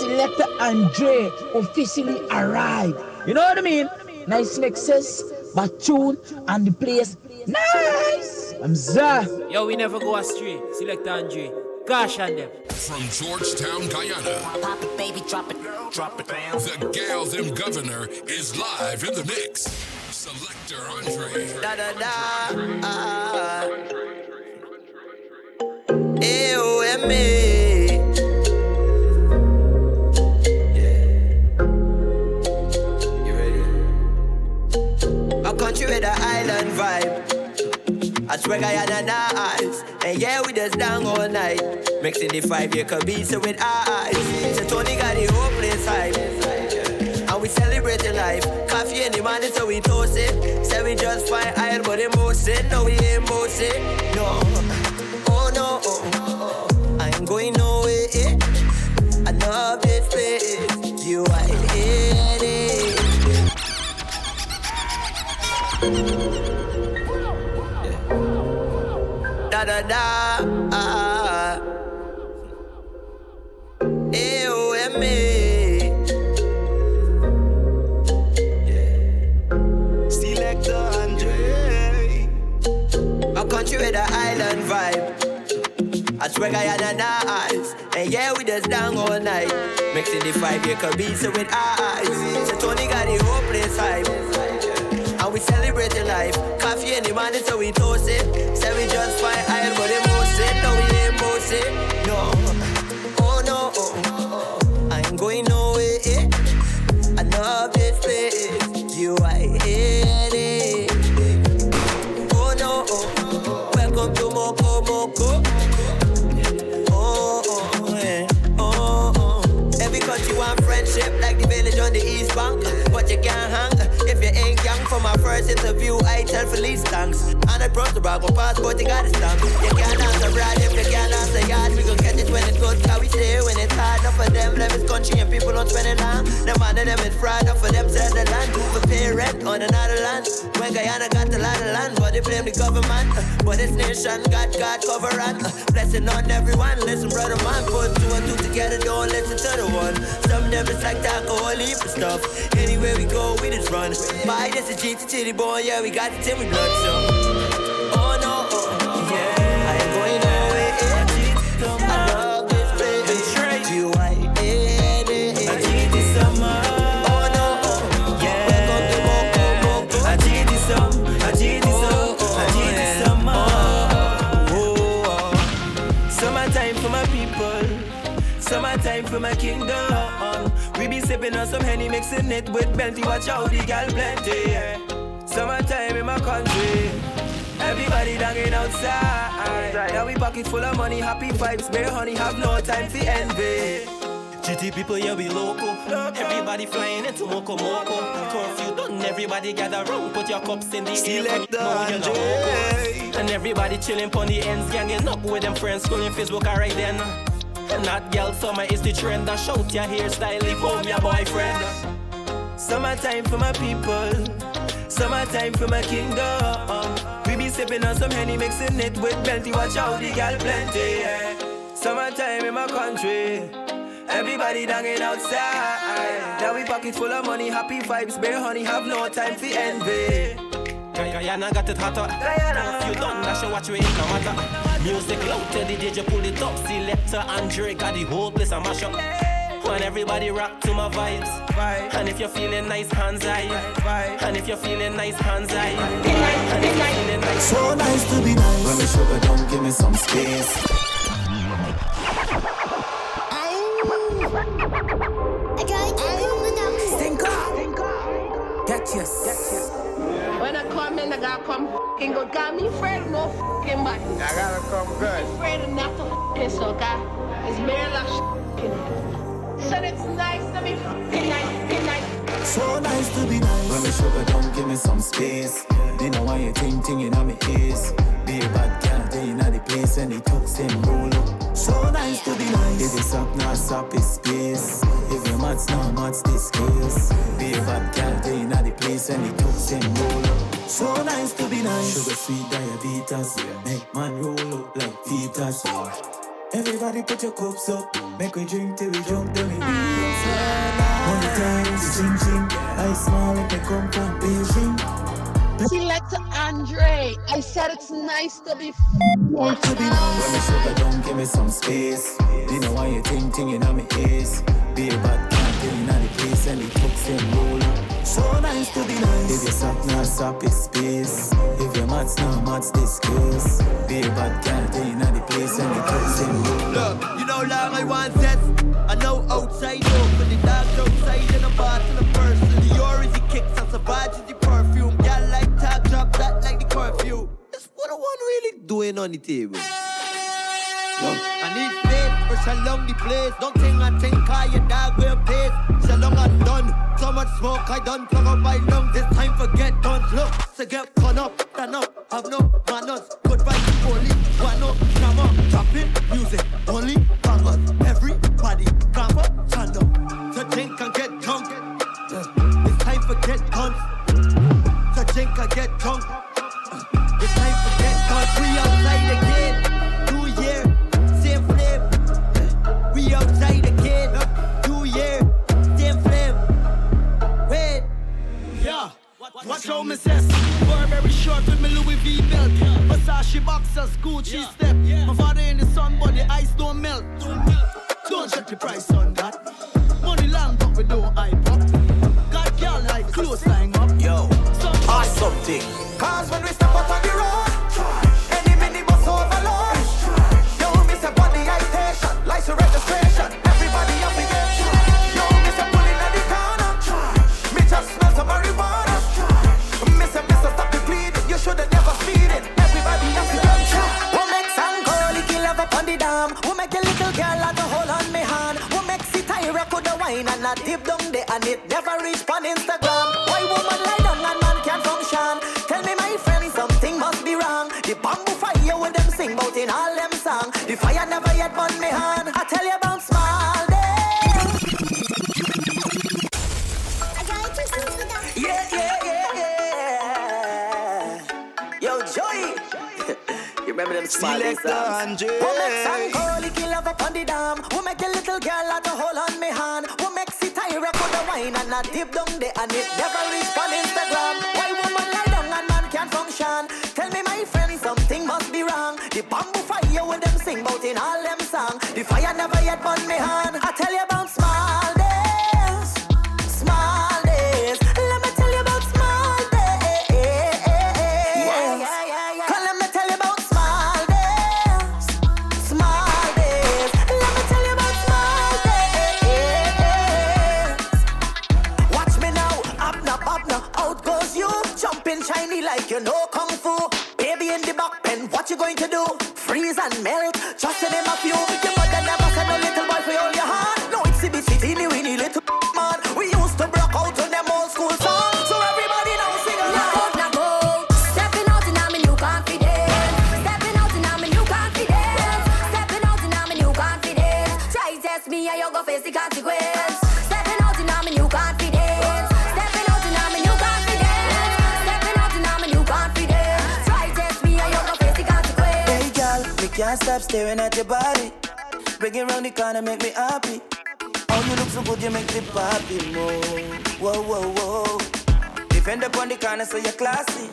Selector Andre officially arrived. You know what I mean? Nice mixes, but tune and the place nice. I'm Zah. Yo, we never go astray. Selector Andre. Gosh on them. From Georgetown, Guyana. Pop it, baby, drop it, drop it down. The Gal Them Governor is live in the mix. Selector Andre. Da da da. Ah. A-O-M-A. You I swear Guyana nice. And yeah, we just down all night. Mixing the five year Kabisa with eyes. So Tony got the whole place hype. And we celebrating life. Coffee in the morning, so we toast it. Say we just fine iron, but emotion. No, we ain't bullshit. No. Oh no. Oh. I ain't going nowhere. I love this place. You are in it. Da da da. Ah. A-O-M-A. Selector Andre. A country with an island vibe. I swear Guyana nice. And yeah, we just down all night. Mixing the five year Kabisa with eyes. So Tony got the place hype. And we celebrating life. Coffee in the morning, so we toast it. Say we just fine Bank. But you can't hang first interview, I tell Felice thanks. And I brought the bag, my passport, you got it stamp. You can't answer brand if you can't answer yard. We gon' catch it when it's good, how we say when it's hard. Enough for them, love is country and people don't spend it long. The man of them is fraud, enough for them sell the land. For pay rent on another land. When Guyana got a lot of land, but they blame the government. Uh, but this nation got God cover and uh, blessing on everyone. Listen, brother man, put two and two together, don't listen to the one. Some of them is like alcohol, heap stuff. Anywhere we go, we just run. Buy this a GT Titty boy, yeah, we got the Timmy blood, so. Oh no, oh, yeah. I ain't going nowhere. I love this. You are in it. Oh no, oh, welcome to Moko Moko. Summertime for my people, summertime for my kingdom. We be sipping on some honey, mixing it with Benty. Watch out, the gal plenty. Yeah. Summertime in my country. Everybody dangling outside. Now we pocket full of money, happy vibes, bare honey, have no time for envy. GT people, yeah, we local. Everybody flying into Moko Moko. Curfew done, everybody gather round. Put your cups in the air. Select not local. And everybody chilling pon the ends, ganging up with them friends, scrolling Facebook alright then. And that girl summer is the trend. That shout your hairstyle, leave home your boyfriend. Summertime for my people, summertime for my kingdom. We be sipping on some honey, mixing it with Benty. Watch out, the gal plenty. Yeah. Summertime in my country. Everybody dangling outside. Now we pocket full of money, happy vibes, bare honey, have no time for envy. Guyana got it hotter. Guyana. If you done, that show what you ain't no matter. Music loud, tell the DJ pull it up. Selector Andre got the whole place a mash up. And everybody rock to my vibes. Vibe. And if you're feeling nice, hands high. Vibe. And if you're feeling nice, hands high. And if you're feeling nice, So nice to be nice. When me sugar don't give me some space. Thank God. Get yes. When I come in, I gotta come fucking good. Got me afraid of no fucking body. I gotta come good. Afraid of not to fucking so, okay? It's mere like fucking So it's nice to be fucking nice, fucking nice. So nice to be nice. When me sugar down, give me some space. They know why you think ting in on my ears. Be a bad girl, they in the place and they talk same roll up. So nice to be nice. If it's up, not stop it's space. If you mad, now mad this case. Be a bad girl, they in the place and they talk same roll up. So nice to be nice. Sugar sweet diabetes. Make man roll up like fetus. Everybody put your cups up. Make we drink till we drunk, then we Money time, ching ching. I smile like I come from Beijing. Selector Andre, I said it's nice to be Want to be nice. When me sugar down, give me some space. You know why you think ting in my ears. Be a bad cat, in the place and the hooks them roll. So nice to be nice. If you suck, not suck, it's space. If mad, now mad, disgrace. Be a bad cat, in the place and the them roll. Look, you know long I want sets. I know outside, though, but the dogs outside in a bar to the person. The orange he kicks and savage is the perfume. Gal like top drop that like the curfew. That's what I want really doing on the table. Look, I need faith for so long the place. Don't think I think I your dog will pace. So long I'm done. So much smoke I done plug up my lungs. This time forget done. Look, so get fun up, stand up, have no manners. Good vibes, police, one up, drama, dropping music, only bangers. Everybody, calm up, stand up. So think and get drunk. It's time for get done. So think and get drunk. It's time for get done. We outside again. New year, same flame. We outside again. New year, same flame. Wait. Yeah. Watch how me Boxers, Gucci step just to name a can't stop staring at your body. Bring it round the corner, make me happy. Oh, you look so good, you make the party move. Whoa, whoa, whoa. Defend up on the corner, so you're classy.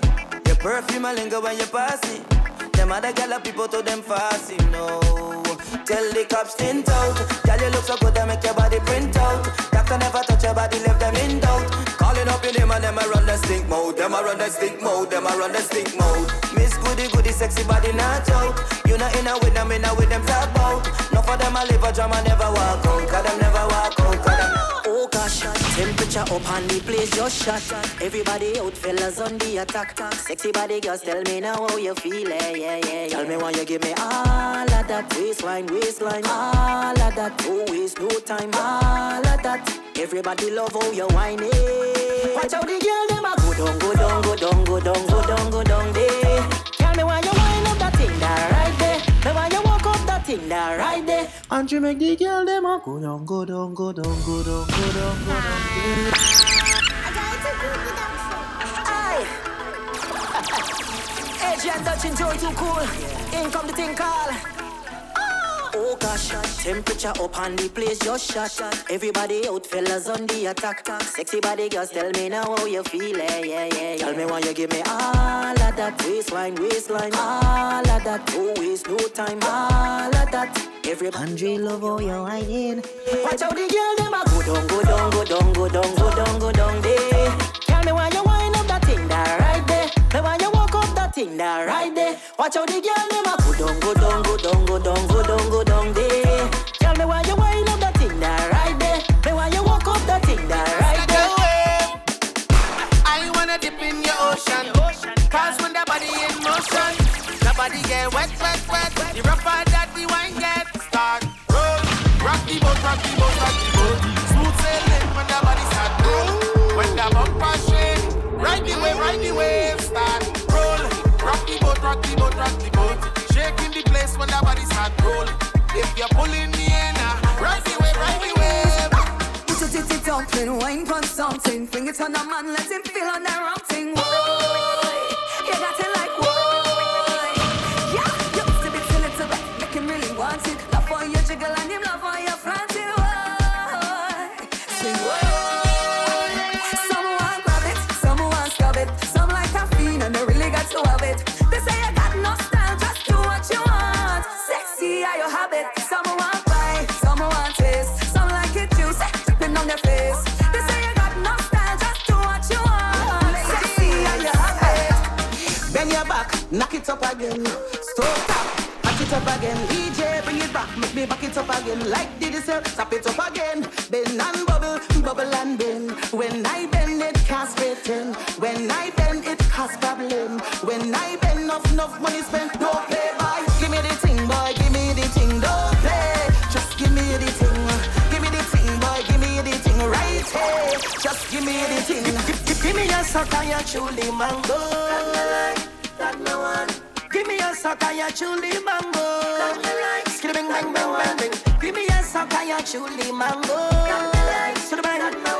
Your perfume a linger when you pass it. Them other gal people to them fussy, no. Tell the cops tint out. Girl, you look so good, I make your body print out. Doctor never touch your body, left them in doubt. Calling up your name and them a run the stink mode. Them a run the stink mode. Them a run the stink mode. Miss Goody Goody, sexy body not out. You not in a with them, in a with them talk about. No for them a live a drama, never walk out. Cause them never walk out. Cause them Oh gosh, temperature up and the place just shot. Everybody out, fellas on the attack. Sexy body girls, tell me now how you feel, eh, yeah, yeah. Tell me why you give me all of that waistline, waistline, all of that. No waste, no time, all of that. Everybody love how you whine it. Watch how the girl them a go down, go down, go down, go down, go down, go down there. Tell me why you whine up that thing Me why you walk up that thing there, right there. And you make the girl them a go down, go down, go down, go down, go down, go down. And touching Joy too cool. In come the thing call. Oh gosh. Temperature up and the place just shot. Everybody out, fellas on the attack. Sexy body girls, tell me now how you feel, eh, yeah, yeah. Tell me why you give me all of that waistline, waistline, all of that. Oh, waste no time, all of that. Every Andre love how you whining. Watch how the girl them a go down, go down, go down, go down, go down, go down there. Tell me why you wind up that thing there, right there. Me why you walk up that thing there, right there. Watch how the girl them a go down, go down, go down, body get wet, wet, wet. The rougher that the wine get, start roll. Rock the boat, rock the boat, rock the boat. Smooth sailing when the body start roll. When the bumper shake, ride the wave, ride the wave, start roll. Rock the boat, rock the boat, rock the boat. Shaking the place when the body start roll. If you're pulling air now, ride the wave, ride the wave. Put your titty dumpling, wine pon something. Bring it on a man, let him it up again. Like did say, tap it up again. Bend and bubble, bubble and bend. When I bend it, castrating. When I bend it, cause problem. When I bend, enough, enough money spent. Don't play, boy. Give me the thing, boy. Give me the thing. Don't play. Just give me the thing. Give me the thing, boy. Give me the thing right here. Just give me the thing. Give me a sucker, you truly mango. That me want. Give me a sucker, you truly mango. Skitty bang bang bang bang bang. Give me a sucker, you truly mango. Bang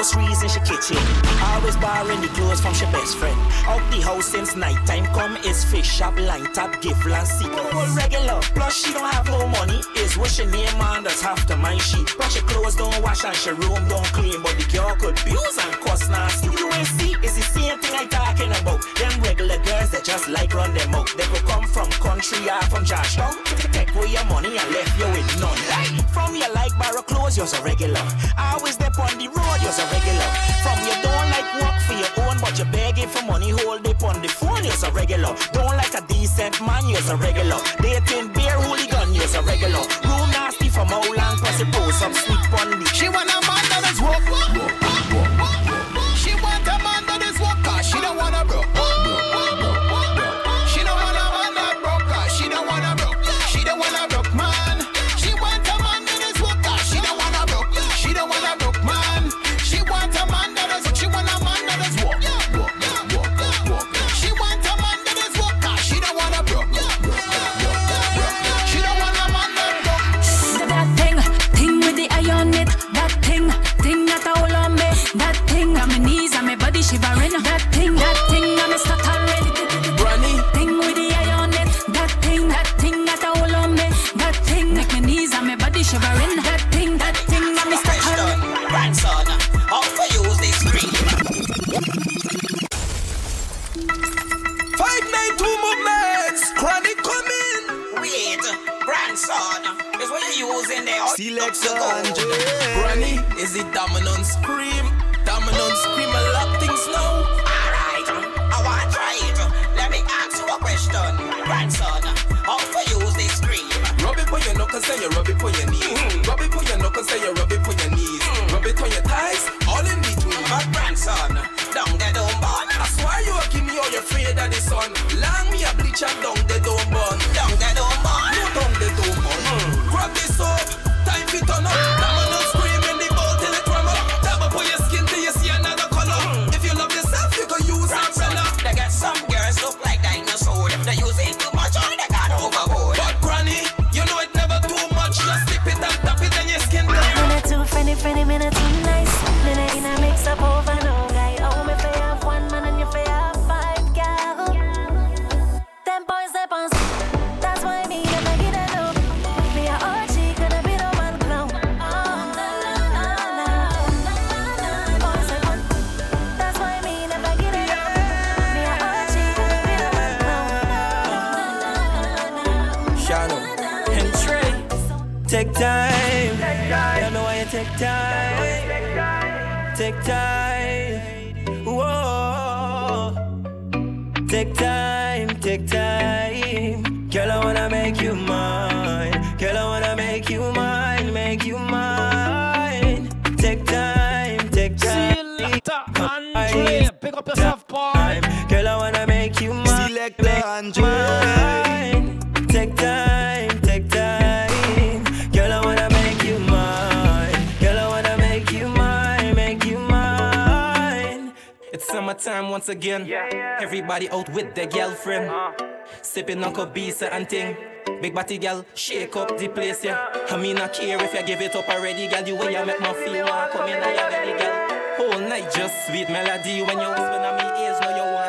groceries in she kitchen. Always borrowing the clothes from she best friend. Out the house since nighttime come is fish shop, line tap, gift land. All regular, plus she don't have no money. Is what she name on that's half the mind she. But she clothes don't wash and she room don't clean. But the girl could abuse and cuss nasty. You ain't see, is the same thing I talking about. Them regular girls that just like run them out. They could come from country or from Georgetown. Take away your money and left you with none. From you like borrow clothes, you're a regular. Always there on the road, you're a regular. From you don't like work for your own, but you begging for money, hold up on the phone, you're a regular. Don't like a decent man, you're a regular. Dating beer hooligan, you're a regular. Room nasty from how long, plus it pose up sweet the. She wanna man that is walk, Girl, I wanna make you mine. Take time, take time. Girl, I wanna make you mine. Girl, I wanna make you mine, make you mine. It's summertime once again. Yeah. Everybody out with their girlfriend. Uh. Sipping on Kobisa and ting. Big body girl, shake up the place, yeah. I mean, I care if you give it up already, girl. You way I make my feel, I come in, I have any gal night, just sweet melody when you whisper on me ears, know you want.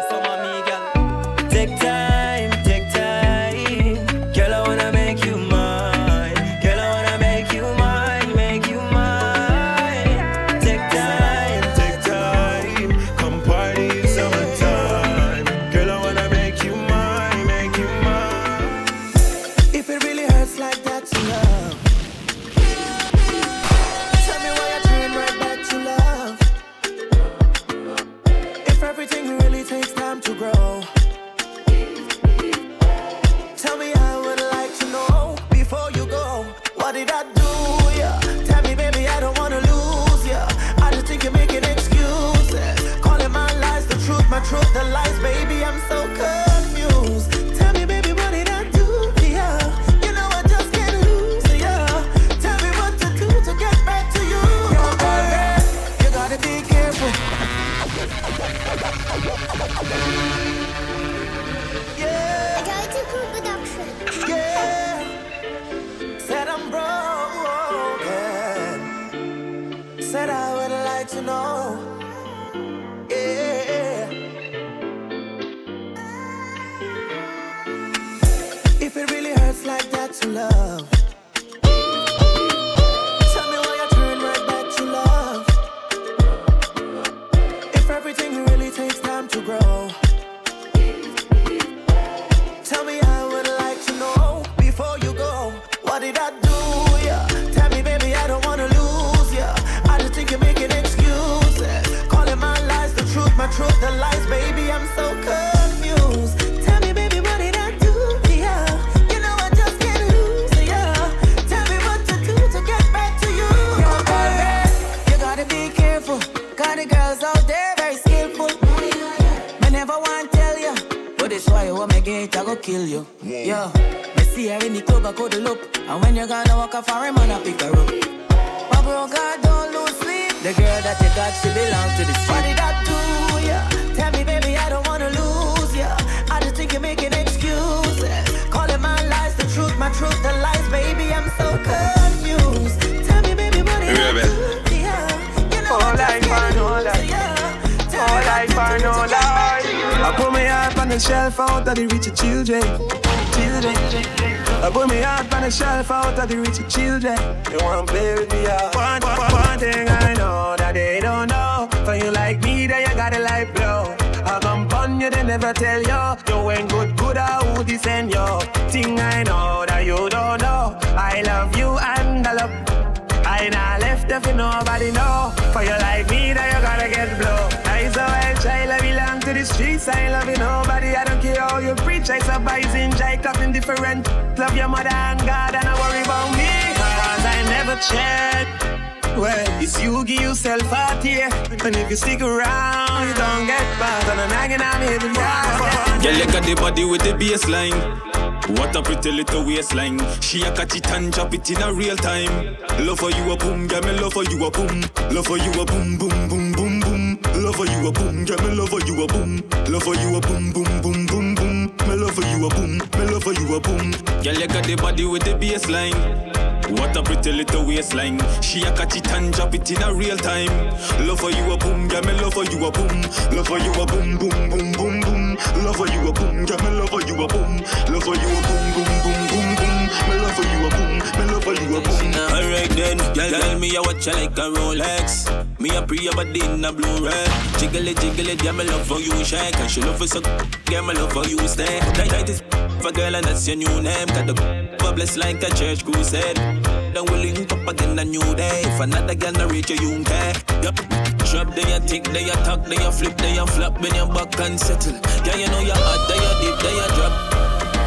that she belongs to the street. What did I do? Yeah, tell me, baby, I don't wanna lose ya. Yeah. I just think you're making excuses, calling my lies the truth, my truth the lies, baby. I'm so confused. Tell me, baby, what did baby. I do? Yeah, you know all I find, all I, all I find, all I. I put my heart on the shelf out of the reach of children, children. children. I put me heart on the shelf out of the reach children. They want to play with me out. One, one, one thing I know that they don't know. For you like me, then you got a light blow. I come on you, they never tell you. You ain't good, good, I would descend you. Thing I know that you don't know. I love you and I love ain't now. Left if you nobody know. For you like me, now you gotta get blow. I so I try, love belong to the streets. I love you nobody. I don't care how you preach. I survive in jai, clapping different. Love your mother and God, and I worry about me. Cause I never check. Well, it's you give yourself out here. And if you stick around, you don't get bad. And I'm nagging, I'm hitting Girl, you got the body with the baseline. What a pretty little waistline. She a catch it and drop it in a real time. Love for you a boom, girl, me love for you a boom. Love for you a boom, boom, boom, boom, boom. Love for you a boom, girl, me love for you a boom. Love for you a boom, boom, boom, boom, boom. Me love for you a boom, me love for you a boom. Girl, you got the body with the baseline. What a pretty little waistline. She a catch it and drop it in a real time. Love for you a boom, girl, me love for you a boom. Love for you a boom, boom, boom, boom, boom. Love for you a boom, girl, me love for you a boom. Love for you a boom, boom, boom, boom, boom. Me love for you a boom, me love for you a boom. Alright then, girl, girl, me a watch you like a Rolex. Me a pre your body in a blue red. Jiggle it, jiggle it, yeah, me love for you shake. And she love for so, yeah, me love for you stay. Night, night is for girl and that's your new name. Got the bless like a church crusade. Then we link up again a new day. If another girl no reach you, you care. Yup. Drop, then you tick, then you talk, then you flip, then you flop, then you back and settle. Yeah, you know you're hot, then you dip, then you drop.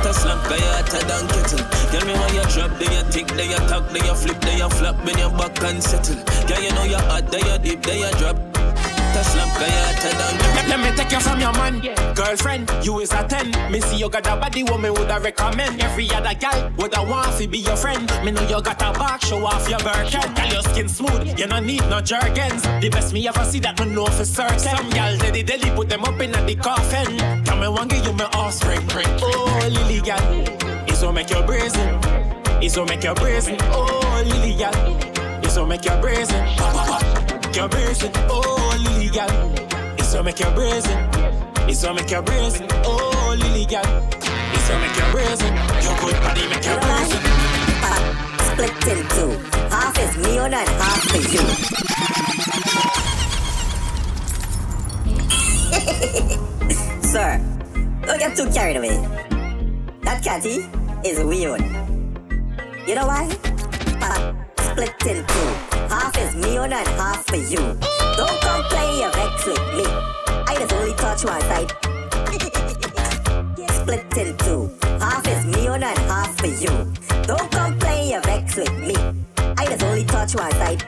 To slap, then you hotter than kettle. Tell me why you drop, then you tick, then you talk, then you flip, then you flop, then you back and settle. Yeah, you know you're hot, then you dip, then you drop. To slap, then you hotter than. Let me take you from your man, girlfriend. You is a ten. Me see you got a body woman woulda recommend. Every other gal woulda want to be your friend. Me know you got a back, show off your Birkin. Girl, your skin smooth, you no need no jergens. The best me ever see that me know for certain. Some gal they the deli put them up in the coffin. Come me want give you my offspring, print. Oh, Lily gal, it's what make you brazen. It's what make you brazen. Oh, Lily gal, it's what make you brazen. You're brazen. Oh, Lily gal, it's what make you brazen. It's what make you brazen. Oh, Lily gal. It's what make you brazen. Your good body make you brazen. Split in two. Half is me and half for you. Sir, don't get too carried away. That catty is weird. You know why? Split in two. Half is me and half for you. Don't come play your vex with me. I just only touch one side. Split in two. Half is me and half for you. Don't come play your vex with me. I just only touch one side.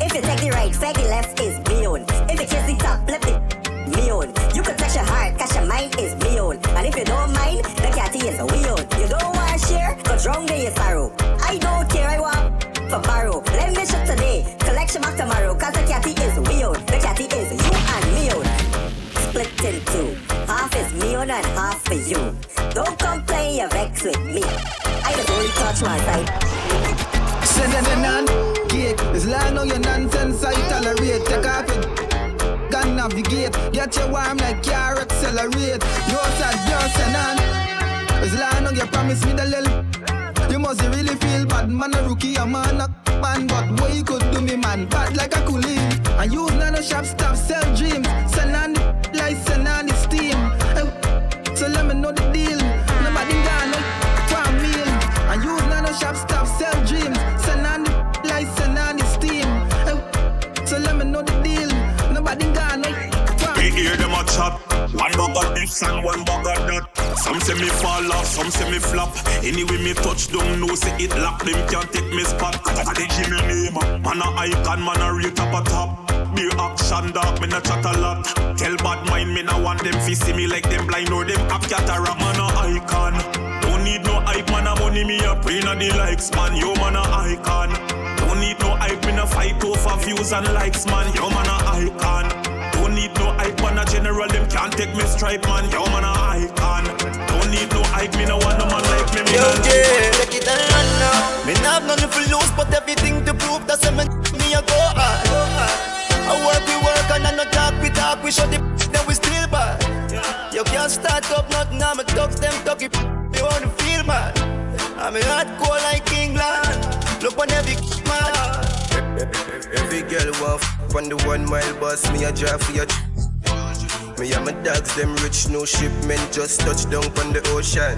If you take the right, fake the left is me own. If you kiss the top, left it me own. You can touch your heart, cause your mind is me own. And if you don't mind, the catty is we own. You don't want to share, cause wrong day is sorrow. I don't care, I for borrow. Let me shop today, collection back tomorrow, cause the catty is we own. The catty is you and me own. Split in two. Half is me own and half for you. Don't come play your vex with me. I just only touch my side. Send them on gate. This line on your nonsense, I tolerate. Take off it. Gun navigate. Get you warm like car accelerate. No sad girl send on. This line on you promise me the little. You must really feel bad, man. A rookie, a man, a man. But what you could do me, man? Bad like a coolie. And use nano shop stuff, sell me fall off, some say me flop. Anyway me touch down, no say it lock. Them can't take me spot. I the Jimmy name. Man a icon, man a real top a top. Be action dog, me not chat a lot. Tell bad mind me no want them fi see me like them blind or them up cataract. Man a icon. Don't need no hype, man a money me a pray na the likes, man. Yo man a icon. Don't need no hype, me no fight over views and likes, man. Yo man a icon. Don't need no hype, man. A general, them can't take me stripe, man. Yo, man, a icon. Don't need no hype, me no want no man like me. me Yo, no- yeah, take it and run now. Me not have nothing for lose, but everything to prove. That's when me, me a go hard. I work, we work, and I no talk, we talk. We show the then we still bad. You can't start up nothing, I'm a talk them talk it. You wanna feel man. I'm a hardcore like England. Look on every man. Every girl want on the one mile bus, me a drive for your ch- Me and my dogs, them rich, no shipment, just touch down on the ocean.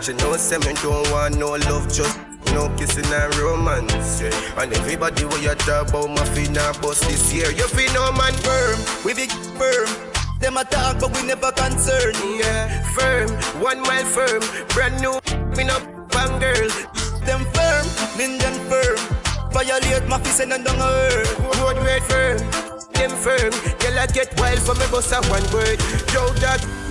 She know say me don't want no love, just no kissing and romance. And everybody what you talk about, my finna bust this year. You feel no man firm, we be firm. Them attack, but we never concern. Yeah, firm, one mile firm, brand new. We no bang girl. Them firm, Indian firm. Violate my fist and down earth. Road red firm, them firm. Girl, I get wild for me, boss a one word. Yo, that.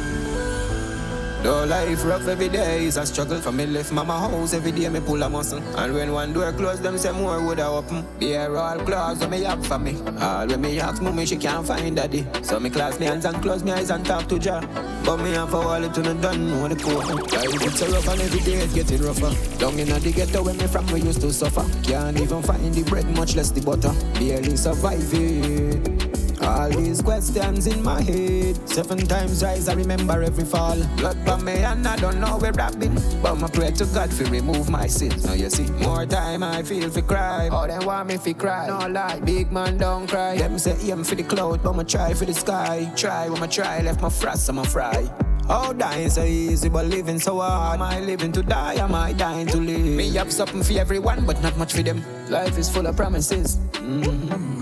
Though life rough every day is a struggle for me. Left mama house every day me pull a muscle. And when one door close them say more would have open Bear all claws when me have for me. All when me ask mommy she can't find daddy. So me close me hands and close me eyes and talk to Jah But me have for all it to no done know the code. Life it's a rough and every day it's getting rougher. Down in the ghetto where me from we used to suffer. Can't even find the bread much less the butter. Barely surviving all these questions in my head. Seven times rise, I remember every fall. Blood for me, and I don't know where I've been. But my prayer to God to remove my sins. Now you see, more time I feel for cry. Oh, they want me for cry. No lie, big man don't cry. Them say aim for the cloud, but my try for the sky. Try when I try, left my frost, I'm a fry. Oh, dying so easy, but living so hard. Am I living to die? Am I dying to live? Me have something for everyone, but not much for them. Life is full of promises. Mm-hmm.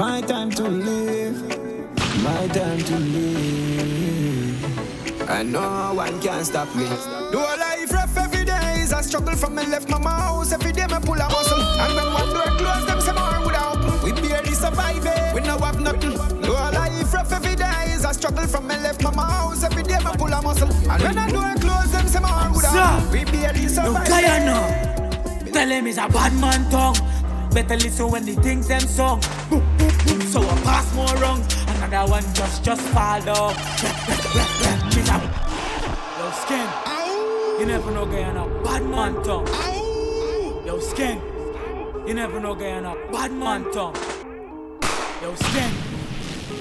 My time to live, my time to live. And no one can stop me. Do a life rough every day is a struggle from me left my house. Every day me pull a muscle. And when one door close, them say more would open. We barely survive it, we no have nothing. Do a life rough every day is a struggle from me left my house. Every day me pull a muscle. And when a door close, them say more would open. We barely survive No Guyana. Tell him he's a bad man tongue. Better listen when the things them song. So I pass more wrong. Another one just just fall down. She's a Yo skin. You never know Guyana. Bad man tongue. Yo skin. You never know Guyana. Bad man tongue. Yo skin.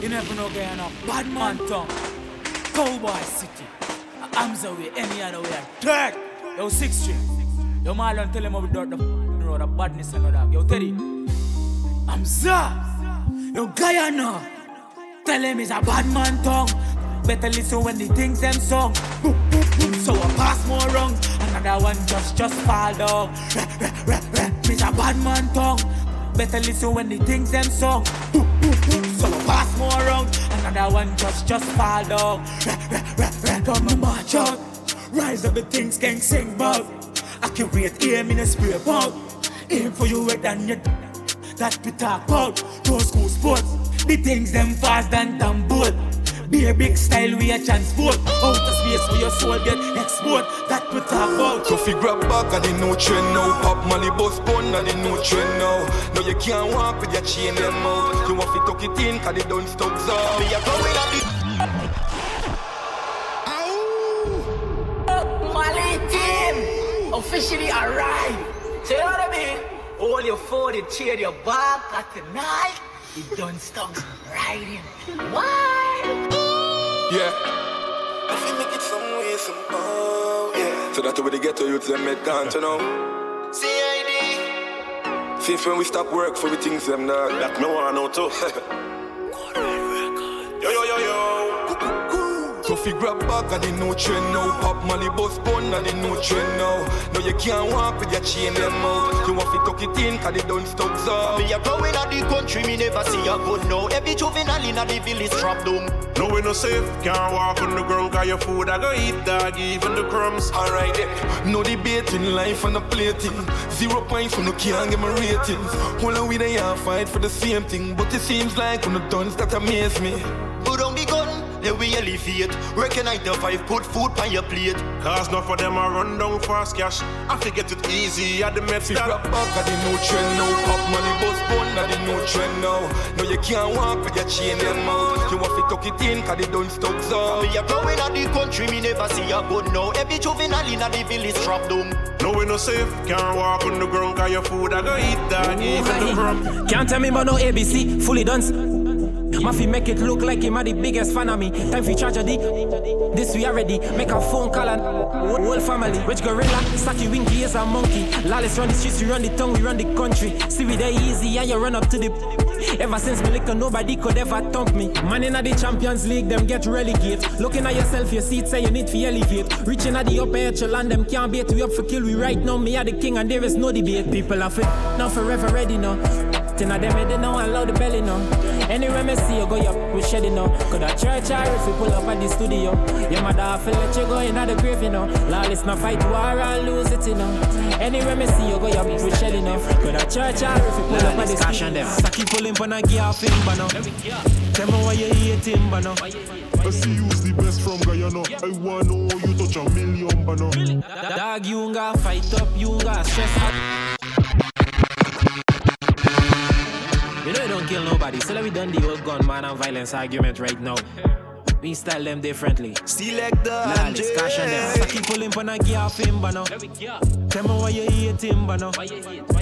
You never know Guyana. Bad man tongue. Cowboy City. Amza way, any other way. Dirt. Yo six string. Yo Marlon tell him dirt the road of badness and all that. Yo Teddy. I'm za. Yo Guyana. Tell him he's a bad man tongue. Better listen when the things them song. So I pass more wrong. Another one just just fall down. He's a bad man tongue. Better listen when the things them song. So I pass more wrong. Another one just just fall down. Come and march out. Rise up the things can sing about. Accurate aim in a spray pot. Aim for you head and your that we talk about. Those school sports, the things them fast and damn boat. Be a big style we a transport. Outer space for your soul get export. That we talk about. So fi grab back of the new trend now Pop Molly bus gun of the new trend now No you can't walk with your chain them out You want to tuck it in cause they don't stop so Me a going at the Mali team officially arrived. So you know what I mean? All your phone, you cheer your back at tonight. You don't stop riding. Why? Yeah. I fi make it some way somehow oh, Yeah. So that's where they get to youths them make gone to know? CID Since when we stop work for the things them dog That me wanna know too. Yo yo yo yo so fi grab back of the new trend now Pop Molly bus gun of the new trend now No you can't walk with your chain them out You want fi tuck it in cause they don't stop so Me a growing at the country, me never see a gun now. Every juvenile in a the village trap down. No, we no safe. Can't walk on the ground, cause your food I go eat, dog, even the crumbs. Alright then, no debating life on the plating Zero points when no can't get my ratings Hold on we they all fight for the same thing But it seems like when the done that amaze me Put on the gun, then we elevate. Working nine to five, put food on your plate. Cause not for them I run down fast cash. I forget it easy at the Met Fi grab back of the new trend now Pop money bus gun of the new trend now No you can't walk with your chain them out You want to tuck it in cause they don't stop so Me a growing at the country, me never see a gun now. Every juvenile in a the village trap down. No, we no safe. Can't walk on the ground, cause your food I go eat, dog, even the crumbs. Can't tell me about no ABC, fully done. Mafi make it look like him a the biggest fan of me. Time for tragedy. This we already make a phone call and whole family. Which gorilla, Saki Winky is a monkey. Lawless run the streets, we run the tongue, we run the country. See we there easy and you run up to the. Ever since me liquor, nobody could ever thump me. Man in the Champions League, them get relegate. Looking at yourself, your seat say you need to elevate. Reaching at the upper echelon, them can't beat we up for kill. We right now, me are the king and there is no debate. People are fit, now forever ready now. Tina them they don't allow the belly no. Anywhere me see you go, you we shed it no. Could a church or if you pull up at the studio. Your mother feel let you go in the grave, you know. Lawless no fight war and lose it, you know. Anywhere me see you go, you we shed it no. Could a church or if you pull up at the studio. Them. Saki pulling pon a gear fin, no. Tell me why you hate him, no. I see you's the best from Guyana. I wanna know you touch a million, bano. Dog, you got fight up, you got stress up. You know you don't kill nobody, so let me done the old gun man and violence argument right now. We style them differently. Select the Lawless, cash on them. Saki pulling pon a gear fin, no. Tell me why you hate him, no. I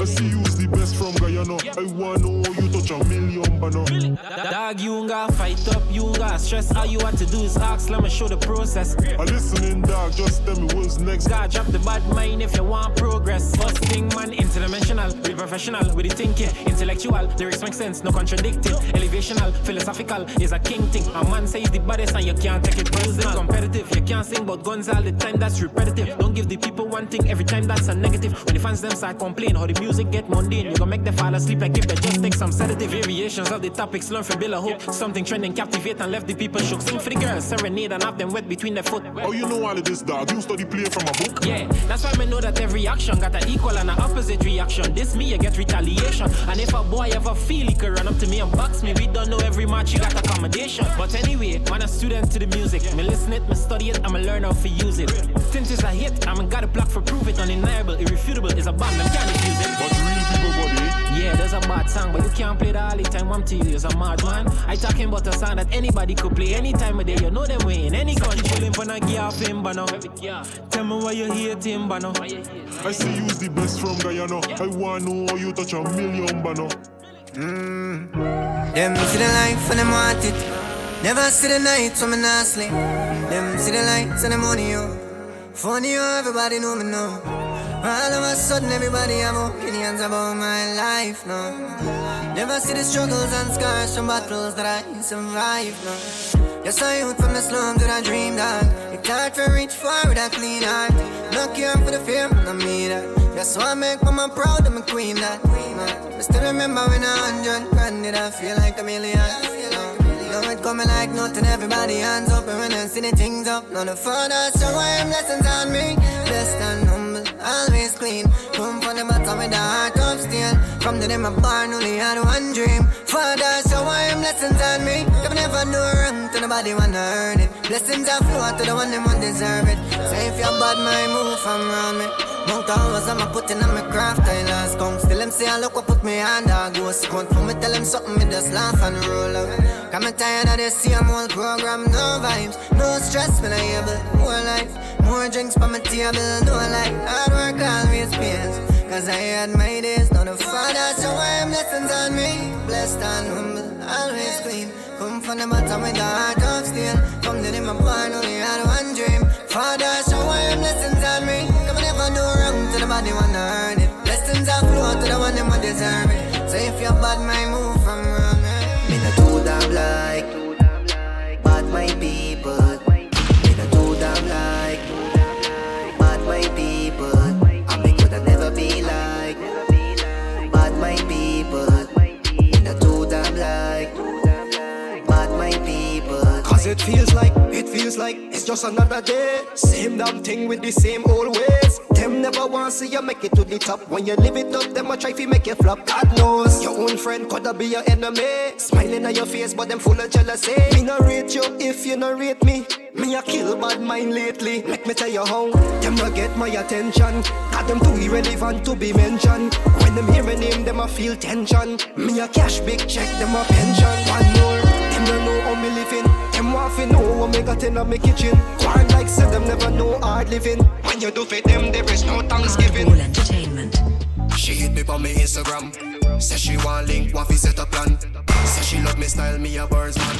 see you's the best from Guyana. I wanna know you touch a million, bano. Dog, you got fight up, you got stress. All you want to do is ask, let me show the process. I listening, dog. Just tell me what's next. God, drop the bad mind if you want progress. First thing, man, interdimensional, be professional with the thinking. Intellectual, lyrics make sense, no contradicting. Elevational, philosophical is a king thing. A man says the baddest and you can't take it personal. Competitive, you can't sing about guns all the time, that's repetitive. Don't give the people one thing every time, that's a negative. When the fans them start complain how the music get mundane, you gonna make them fall asleep like if they just take some sedative. Variations of the topics, learn from Bill a hook. Something trending, captivate and left the people shook. Sing for the girls, serenade and have them wet between their foot. Oh, you know all of this, dog. You study play from a book. Yeah, that's why I know that every action got an equal and an opposite reaction. This me, you get retaliation. And if a boy ever feel he could run up to me and box me, we don't know every match you got accommodation. But anyway, man, a student to the music. Me listen it, me study it, I'ma learn how to use it. Since it's a hit, I'ma got a block for prove it. Undeniable, irrefutable, is a bomb, them can't refuse it. But real people, buddy. Yeah, there's a bad song, but you can't play that all the time. I'm telling you, it's a mad man. I talking about a song that anybody could play any time of day. You know them way in any country. Chillin' for a gear film, but now. Tell me why you hate him, but now. I see you's the best from Guyana. I wanna know how you touch a million, bano. Mm. Them see the life and them want it. Never see the night when me not sleep. Them see the lights and the money, yo. Funny, yo, everybody know me now. All of a sudden, everybody have opinions about my life now. Never see the struggles and scars from battles that I survived now. Just a youth from the slums with a dream dog. It's hard to reach far with a clean heart. Care for the fear, I mean that. Just want make mama proud of my queen that. I still remember when a hundred grand did I feel like a million. Now it coming like nothing, everybody hands up and when I see the things up. None of father show I am lessons on me. Blessed and humble, always clean. Come from the bottom with the heart of steel. From the day my born, only had one dream. Father show I am lessons on me. If never do wrong to nobody wanna earn it. Blessings are flow to the one them won't deserve it. Say if you're bad, my move from around me. Mount hours I'm a putting on my craft, I last come. Them say I look what put me dog. Go squat for me, tell them something, me just laugh and roll out. Come and tired of this same old program, no vibes, no stress, me able. More life, more drinks for my table, no life. Hard work always pays. Cause I had my days, not a father, so I am lessons on me. Blessed and humble, always clean. Come from the bottom with the heart of steel. From the day my born, only had one dream. Father, show I am lessons on me. Come never do wrong to the body, wanna earn it. Blessings are flow to the one them who deserve. So if you're bad, my move from wrong. eh? Me no do them like bad my people. Me no do them like bad my people. And me coulda never be like bad my people. Me no do them like bad my people. Cause it feels like, like it's just another day. Same damn thing with the same old ways. Them never want see you make it to the top. When you live it up, them a try to make you flop. God knows your own friend coulda be your enemy. Smiling at your face, but them full of jealousy. Me no rate you if you no rate me. Me a kill bad mind lately. Make me tell you how them no get my attention. Got them too irrelevant to be mentioned. When them hear my name, them a feel tension. Me a cash big check, them a pension. One more, them don't know how me living. Want to know what me got in my kitchen. Quark like said them never know hard living. When you do for them, there is no Thanksgiving. Entertainment. She hit me on me Instagram. Say she want link, want to set a plan. Say she love me style, me a birds man.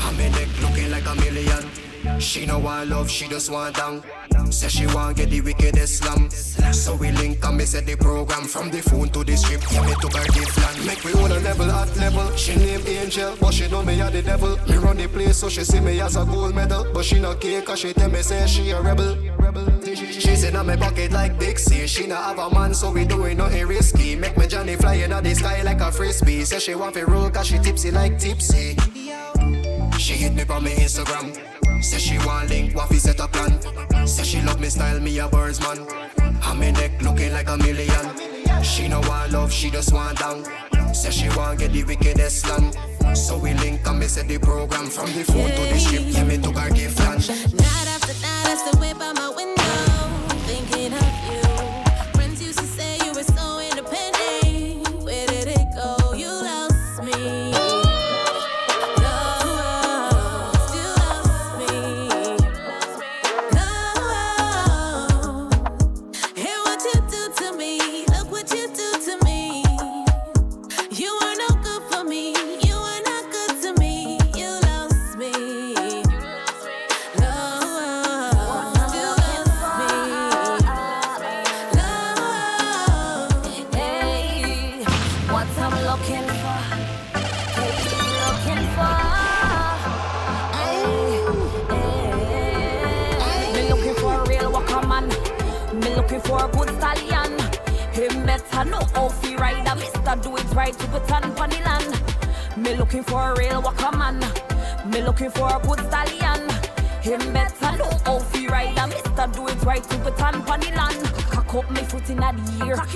And me neck looking like a million. She know want love, she just want down. Say she want get the wickedest slam. So we link and me set the program from the phone to the script. Yeah, me took her gift land. Make we own a level at level. She name Angel, but she know me a the devil. Me run the place, so she see me as a gold medal. But she not care, cause she tell me say she a rebel. She say inna me pocket like Dixie. She not have a man, so we doing nothing risky. Make me Johnny fly inna the sky like a frisbee. Say she want to roll cause she tipsy like tipsy. She hit me on me Instagram. Say she want link, waffy set a plan. Say she love me style, me a birds man. And me neck looking like a million. She no want love, she just want down. Say she want get the wickedest slam. So we link and me set the program from the phone to the ship. Yeah, me took her gift lunch. Night after night, I still wait by my window,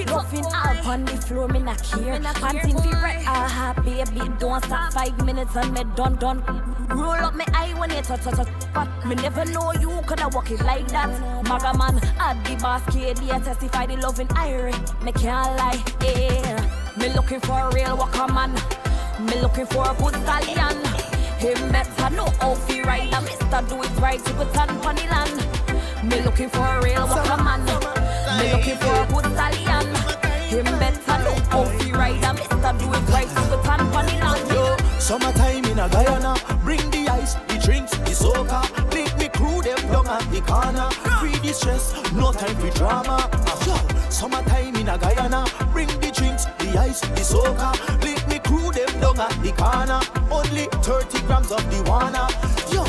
Nothing up on the floor, me not care. Panting fi red, ah baby, don't stop five minutes and me done done. Roll up me eye when you touch touch touch. But me never know you coulda walk it like that. Maga man, at the basket, yeah, testify the loving irie. Me can't lie, yeah. Me looking for a real walker man. Me looking for a good stallion. Him better know how fi ride a Mister do it right to put on the land. Me looking for a real walker man. Me looking for a good stallion. Him better know how fi ride a Mister do it right to put on pon the land. Yo, summertime in a Guyana. Bring the ice, the drinks, the soca. Make me crew them down at the corner. Free the stress, no time for drama. Yo, summertime in a Guyana. Bring the drinks, the ice, the soca. Make me crew them down at the corner. Only 30 grams of the wanna. Yo,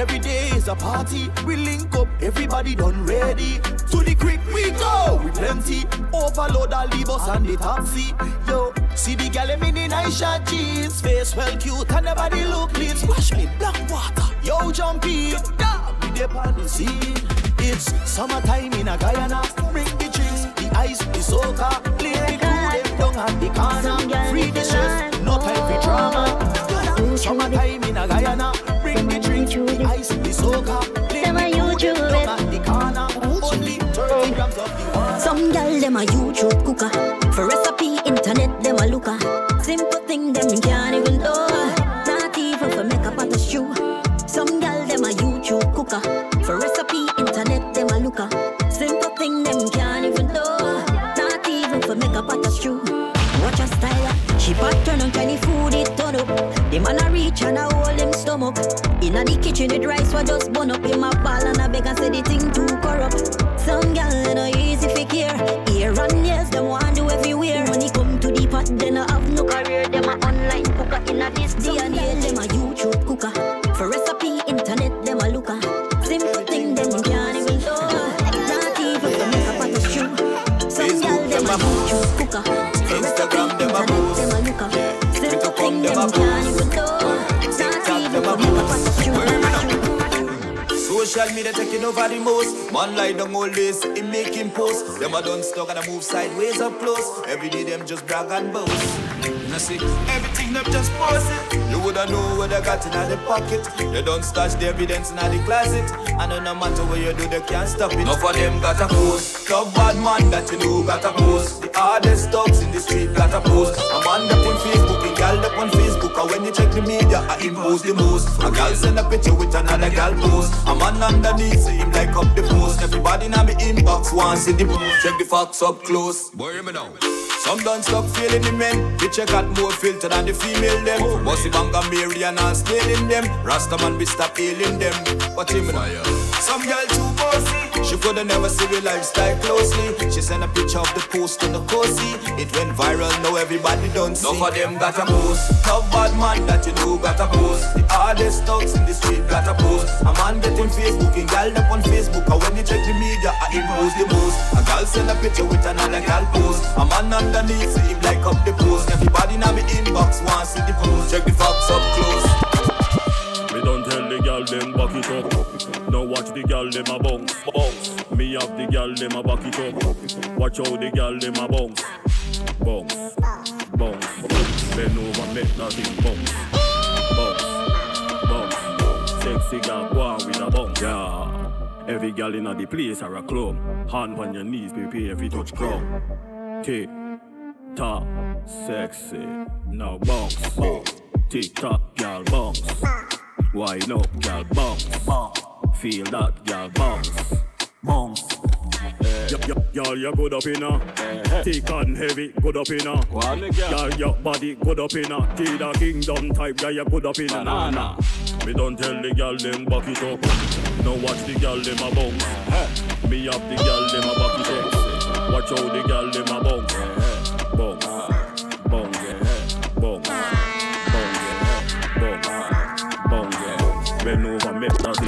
every day is a party. We link up, everybody done ready. To the creek we go, we plenty. Overload all the bus and the taxi. Yo, see the gal in the nice short jeans. Face well cute and the body look clean. Splash me black water. Yo, jump in. Yeah, we dip on the scene. It's summertime in a Guyana. Bring the drinks, the ice, the soca. Play the cool them down at the corner. Free the stress, no time for drama. Summertime in a Guyana. Them a YouTube cooker. For recipe, internet them a looker. Simple thing them can't even do. Not even for make up at the shoe. Some gal them a YouTube cooker. For recipe, internet them a looker. Simple thing them can't even do. Not even for make up at the shoe. Watch her style. She pattern on Chinese food it turn up. The man a reach and a hold him stomach. Inna the kitchen the rice was just burn up in my ball and I beg and say the thing too Social media taking over the most. Man lie down all this, in making posts. Them a done stuck and a move sideways up close. Every day them just brag and boast. Now see, everything them just post it. You woulda know what they got in the pocket. They don't stash the evidence in the closet. And no matter what you do, they can't stop it. Enough of them got a post. Top bad man that you know got a post. The hardest dogs in the street got a post. A man up on Facebook, a gal up on Facebook. And when you check the media, I impose the most. A gal send a picture with another gal post. A man underneath, see him like up the post. Everybody now me inbox wants see the post. Check the facts up close. Worry me now. Some don't stop feeling the men. The check got more filter than the female them. Oh, bossy banga Mary and I'm stealing them. Rasta man we stop healing them. What him? Some girl too bossy. She coulda never see real lifestyle closely. She sent a picture of the post on the cozy. It went viral, now everybody don't see. None of them got a post. Top bad man that you know got a post. The hardest thugs in the street got a post. A man getting Facebook and gal up on Facebook. And when you check the media, I impose the most. A gal send a picture with another gal post. A man underneath see him like up the post. Everybody now me inbox want see the post. Check the facts up close. Gal them back it up. Now watch the gal them a bounce. Me have the gal them a back it up. Watch how the gal them a bounce, bounce, bounce. Bend over, make that thing bounce, bounce, bounce. Sexy gal go on with a bounce, yeah. Every gal inna the place are a club. Hand on your knees, prepare you touch ground. Tick, tock, sexy. Now bounce. Tick tock, gal bounce. Wind up, gal bounce. bounce. Feel that, gal bounce. Bounce. Y'all, you good up inna. Thick and heavy, good up inna. Y'all, your body good up inna. Till the kingdom type, yeah, you good up inna. Nah, nah. Me don't tell the gal them back it up. Now watch the gal them a bounce. Me have the gal them a back it up. Watch how the gal them a bounce. Bounce, bounce, bounce, bounce, thing bounce.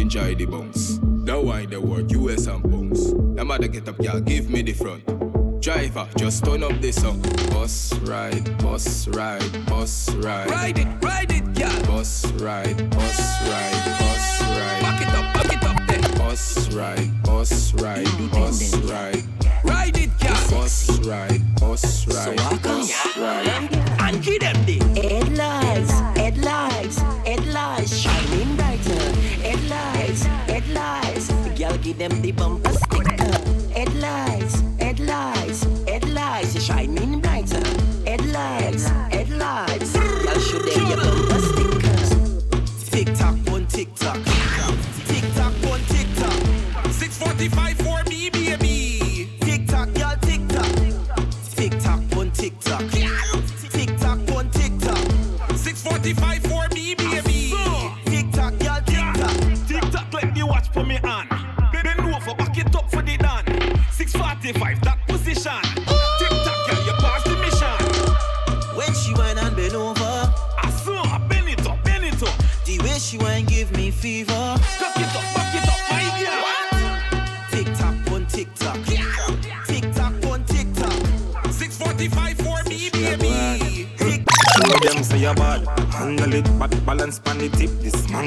Enjoy the bounce. Now why the word US and bounce. The mother get up, girl, give me the front. Driver, just turn up the song. Bus ride, bus ride, bus ride. Ride it, ride it, girl. Bus ride, bus ride, bus ride. Back it up, back it up there. Bus ride, bus ride, bus ride. Ride it, girl. Bus ride, bus ride, bus ride. And give them the headlights, headlights, headlights, shining brighter. Headlights, headlights. Girl, give them the bumper sticker. Headlights, headlights, headlights, shining brighter. Headlights, headlights. Girl, show them your bumper sticker. Tick tock, one tick tock. Tick tock, one tick tock. 645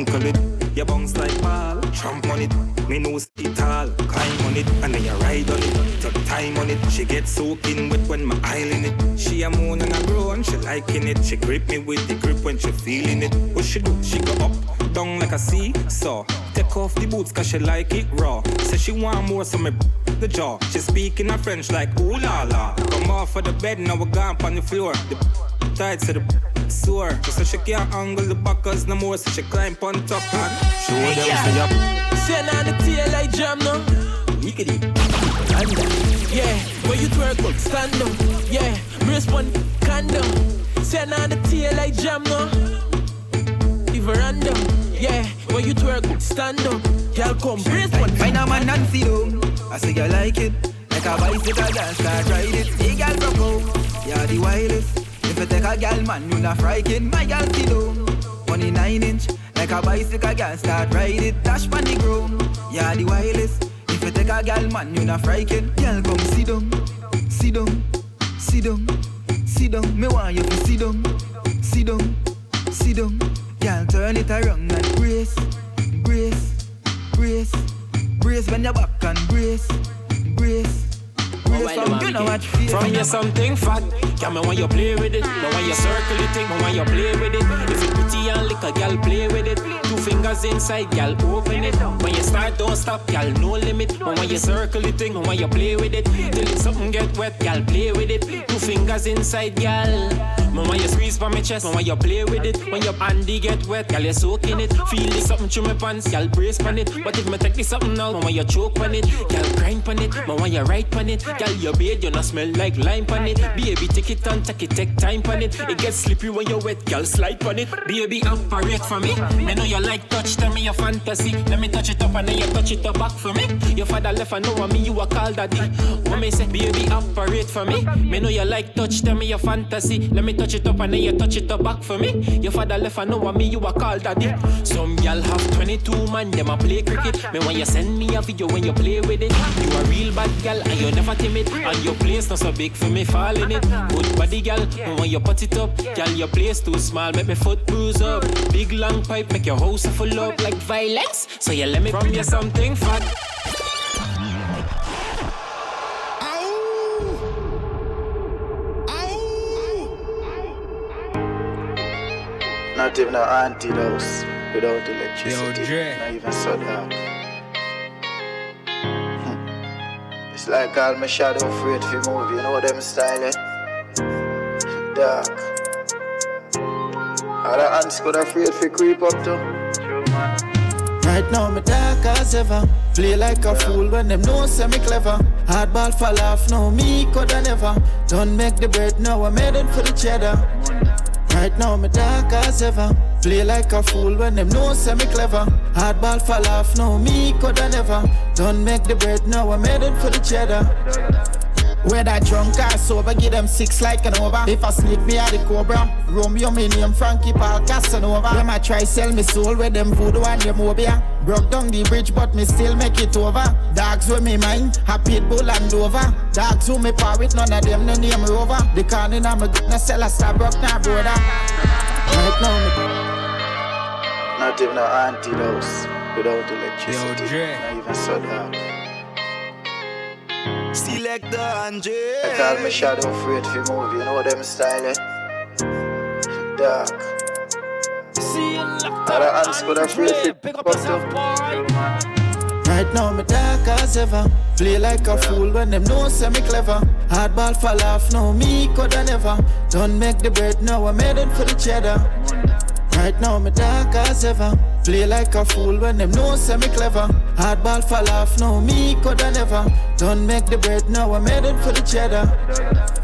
dismantle it. You bounce like ball, tramp on it. Me know it all, climb on it, and then you ride on it. Take time on it. She gets soaking wet when my eye in it. She a moan and a groan, she liking it. She grip me with the grip when she feeling it. What she do? She go up, down like a sea saw. Take off the boots cause she like it raw. Say she want more, so me the jaw. She speaking a French like ooh la la. Come off of the bed, now we gone on the floor. The tight to the sore. She say she can't angle the backers no more, so she climb on top and show them say up. Send on the tail like jam now. Yickety. And uh, yeah, when you twerk up, stand up. Yeah, brace one condom. Send on the tail like jam now. The veranda. Yeah, when you twerk up, stand up. Girl, come brace one. Find a man and see them. I say you like it. Like a bicycle, girl start ride it. Hey, girl, broke out. Yeah, the wildest. If you take a girl, man, you not frightened. My girl, see them. Money nine inch. Like a bicycle, girl start ride it. Dash pan the ground. Yeah, the wildest. If you take a girl, man, you not frightened. Girl, come sit down. Sit down. Sit down. Sit down. Me want you to sit down. Sit down. Sit down. Girl, turn it around and brace. Brace. Brace. Brace when you're back and brace. Brace. From you know what. From you something fat, yeah, me want you play with it. Me want you circle it, me want you play with it. If you pretty and lick a gal, play with it. Two fingers inside, gal, open it. When you start, don't stop, gal, no limit. Me want you circle it, me want you play with it. Till it something get wet, gal, play with it. Two fingers inside, gal. Me want you squeeze for my chest, me want you play with it. When your bandy get wet, gal, you soak in it. Feel it something through my pants, gal, brace on it. But if me take this something now, me want you choke on it. Gal, grind on it, me want you right on it. Gal, your beard, you not smell like lime on it. Baby, take it and take it, take time on it. It gets slippery when you're wet, gal, slide on it. Baby, operate for me. Me know you like touch, tell me your fantasy. Let me touch it up and then you touch it up back for me. Your father left, I know me, you a call daddy. When say, baby, operate for me. Me know you like touch, tell me your fantasy. Let me touch it up and then you touch it up back for me. Your father left, I know me, you a call daddy. Some gal have 22 man, them a play cricket. Me when you send me a video when you play with it. You a real bad gal and you never timid. And your place not so big for me fall in it. Good body gal, me when you put it up. Gal, your place too small, make me foot bruise up. Big long pipe, make your house full up like violence. So you let me from you something fat. Not even an antidote without electricity. Yo, Dre. Not even so dark. Hmm. It's like all my shadow afraid for move, you know them style eh? Dark. All the ants could afraid for creep up too. Right now, me dark as ever. Play like a fool when them know say me clever. Hardball fall off, no me coulda never. Don't make the bread, now I made it for the cheddar. Right now, me dark as ever. Play like a fool when them know say me clever. Hardball fall off, no me coulda never. Don't make the bread, now I made it for the cheddar. Whether drunk or sober, give them six like an over. If I sneak me out the cobra, Romeo me name Frankie Paul Casanova. Them I try sell me soul with them voodoo and them mobia. Broke down the bridge, but me still make it over. Dogs with me mind, happy bull and over. Dogs who me par with none of them no name rover. The corner I'm a no sell a star broke now brother. Right now me Not even an antidote without electricity. Not even so dark. Select the Andre. I call me shadow afraid for move, you know them style eh? Dark. All the ants could afraid for Pick up yourself, boy. Right now, me dark as ever. Play like a fool when them know say me clever. Hardball fall off, no me coulda never. Don't make the bread, now I made it for the cheddar. Right now, me dark as ever. Play like a fool when them know say me clever. Hardball fall off, no me coulda never. Don't make the bread, now I made it for the cheddar.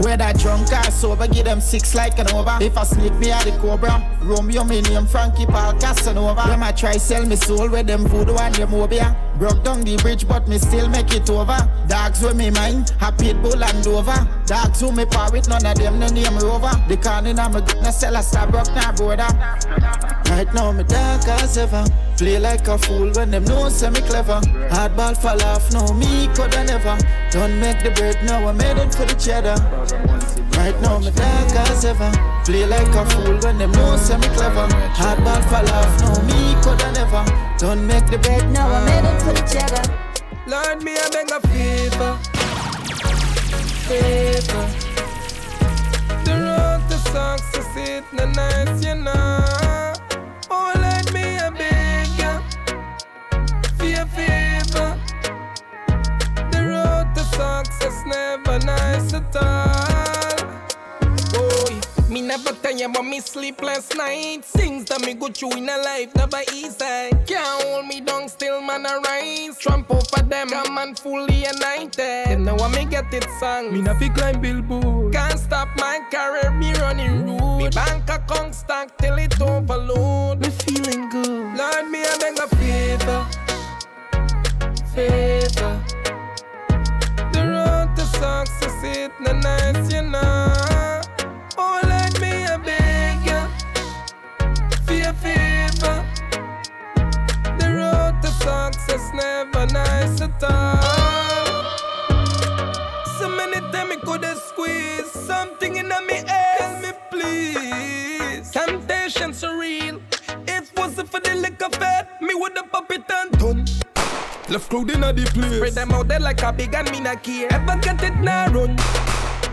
Whether drunk or sober, give them six like an over. If I sneak me out the cobra, Romeo me name Frankie Paul Casanova. Them I try sell me soul with them voodoo and them mobia. Broke down the bridge, but me still make it over. Dogs with me mind, happy bull and over. Dogs who me par with none of them no name rover. The corner I'm a good, no sell a star broke now brother. Right now me dark as ever. Play like a fool when them know say me clever. Hardball fall off, no me coulda never. Don't make the bread, now I made it for the cheddar. Right now, me dark as ever. Play like a fool when them know say me clever. Hardball fall off, no me coulda never. Don't make the bed, now I made it for the cheddar. Lord, me I beg a favor, favor. The road to success it no nice, you know. Oh, Lord, me I beg ya, for a favor. The road to success is never nice at all. Me never tell you about me sleepless nights. Things that me go through in a life never easy. Can't hold me down, still man a rise. Tramp over them, come man fully united. Them know when me get it song. Me fi climb billboard. Can't stop my career, me running road. Me bank account stack till it overload. Me feeling good. Lord, me I beg a favor, favor. The road to success it no nice, you know. Success never nice at all. So many times me coulda squeeze something in me ass. me please. Temptation so real. If wasn't for the liquor fat, me woulda pop it and done. Left crowd inna the place. Spread them out there like a big and me not care. Ever get it now run?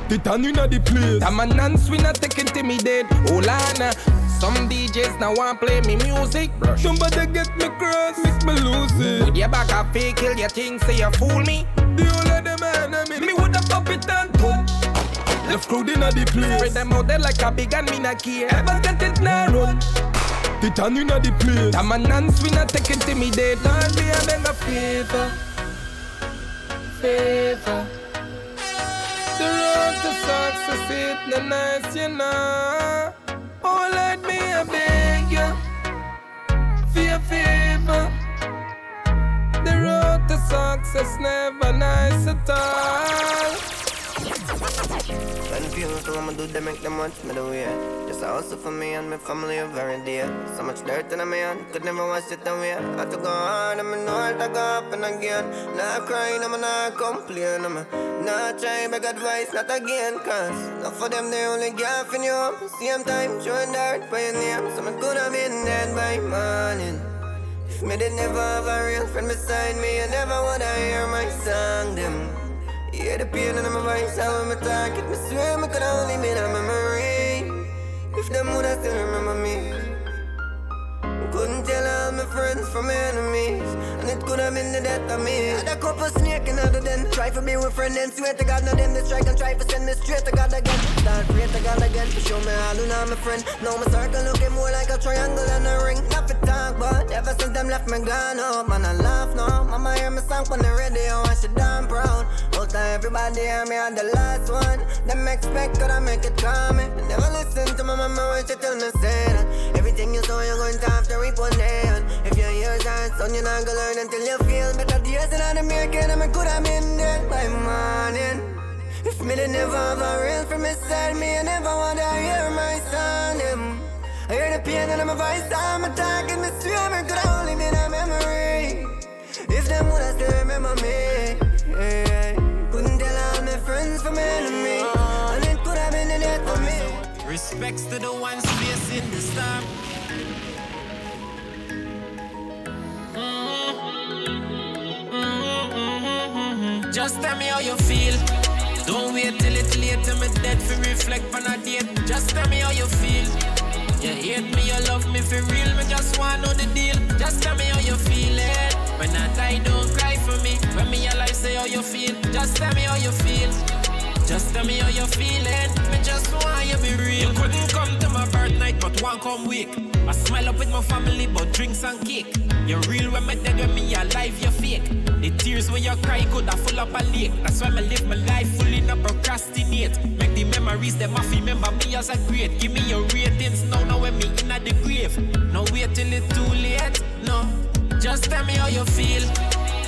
Titan inna the place. Tam and dance we not take intimidate. Hold on. Some DJs now want play me music. Somebody get me cross, make me lose it. With your back a fake, kill your thing, say you fool me. The whole of them enemy. Me woulda pop it and done. Left crowd inna the place. Spread them out there like a big and me not care. Ever get it now run? Titan inna the place. Tam and dance we not take intimidate. Lord me I beg a favor, favor. The road to success it no nice, you know. Lord me beg you, favor. The road to success never nice at all. Confused, so I'ma do they make them watch me do it. Just a hustle for me and my family are very dear. So much dirt in my hand, could never wash it away. Had to go hard, I'm know I go up and again. Not crying, I'm not complain. I'm not trying beg advice, not again. Cause not for them, they only gaffing you up. Same time, showing dirt by your name. So I could have been dead by morning. If me did never have a real friend beside me, I never I hear my song them. Hear the pain in my voice, how I'm talk it. Me swear me could only been a memory. If the would have still remember me. Couldn't friends from enemies. And it could have been the death of me. Had a couple snaking out of them. Try for be with friend and swear to God, not them they strike and try to send me straight to God again. Start pray to God again to show me all who know my friend. Now my circle looking more like a triangle and a ring. Not for talk, but ever since them left me gone up, man I laugh now. Mama hear me song on the radio and she damn proud. All time everybody hear me on the last one. Them expect could I make it coming. Never listen to my mama when she tell me say that. Everything you saw you're going to have to reap one day. And if your ears are son, you're not gonna learn until you feel better. The years in American, I'm could have been dead by morning. If me they never have a real from inside me, I never wanna hear my son. I hear the pain in my voice, I'm attacking me swear could have only been a memory. If them would have still remember me, yeah. couldn't tell all my friends from enemies, and it could have been me. Respects to the ones facing the storm. Just tell me how you feel. Don't wait till it's late till me dead for reflect on a date. Just tell me how you feel. You hate me, you love me for real. Me just want know the deal. Just tell me how you feeling. When I die, don't cry for me. When me alive, say how you feel. Just tell me how you feel. Just tell me how you feeling. Me just want you be real. You couldn't come to my night, but one come week. I smile up with my family, but drinks and cake. You're real when me dead, when me alive, you're fake. The tears when you cry could have full up a lake. That's why me live my life fully not procrastinate. Make the memories that my remember me as a great. Give me your ratings now, now when me in the grave. No wait till it's too late. No, just tell me how you feel.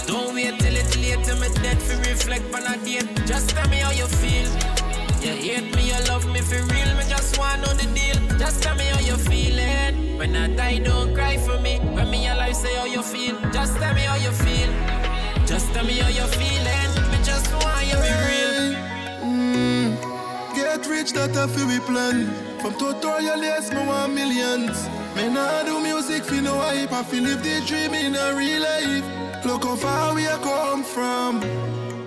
Don't wait till it's late till me dead for reflect on a date. Just tell me how you feel. You hate me, you love me for real. Me just want know the deal. Just tell me how you feeling. When I die, don't cry for me. When me alive, say how you feel. Just tell me how you feel. Just tell me how you feeling. Me just want you be real. Mm, get rich, that a fi we plan. From tutorial, yes, me want millions. Me nah do music fi no hype, I fi live the dream in a real life. Look how far we come from.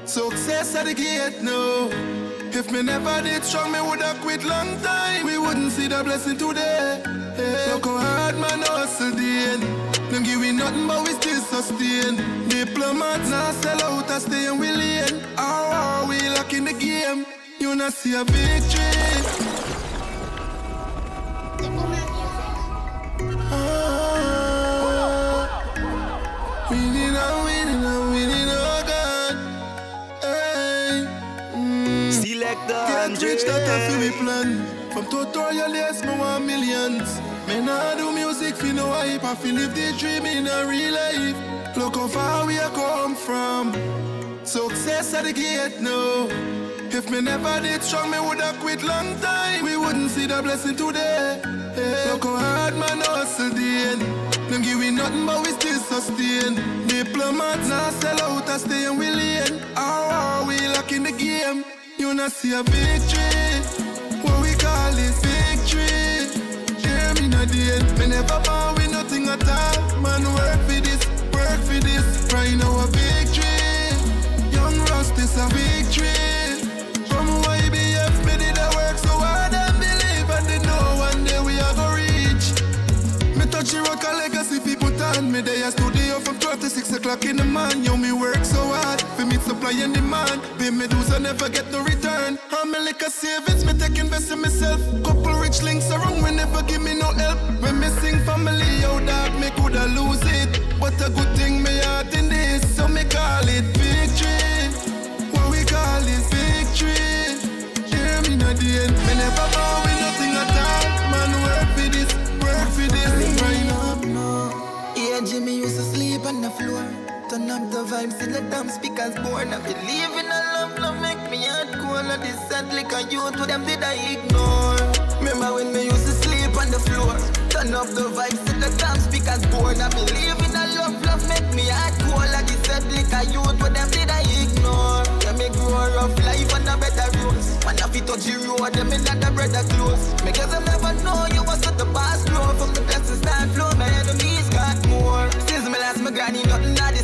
Success at the gate now. If me never did strong, me woulda quit long time. We wouldn't see the blessing today. Hey, look how hard man hustle the end. Them give we nothing, but we still sustain. Diplomats now sell out, I stay in we lane. Oh, oh, we lock in the game. You not see a victory. Get rich, that a fi we plan. From tutorial, yes, me want millions. Me nah do music fi no hype, I fi live the dream in a real life. Look how far we come from. Success at the gate now. If me never did strong, me woulda quit long time. We wouldn't see the blessing today. Hey, look how hard man hustle the end. Them give we nothing, but we still sustain. Diplomats now sell out, I stay in we lane. Oh, ah, oh, we lock in the game. You not see a victory. What we call is victory. Hear me not the end. Me never bow with nothing at all. Man, work for this, work for this. Right now a victory. Young Rust is a victory. From YBF, me did work so believe and they know one day we are gonna reach. Me touch the rock a me studio from 12 to 6 o'clock in the morning. Yo, me work so hard fi meet supply and demand. Pay me dues I never get no return. I'm me like a savings, me take invest in myself. Couple rich links around, we never give me no help. When me sing family, yo dog, me coulda lose it. But a good thing me heart in this, so me call it victory. What we call it victory. Hear me not the end. Me never bow up the vibes in the damn speakers born. I believe in a love, love make me heart cool. And this sad a youth, what them did I ignore? Remember when me used to sleep on the floor? Turn up the vibes in the damn speakers born. I believe in a love, love make me heart cool. And this sad a youth, what them did I ignore? Yeah, me grow rough life on a better road. Man, if you touch the road, them in the brother close. Me guess I never know you was at the past grow. From the blessings start flow, my enemies got more. Since me last, my granny, nothing not the same.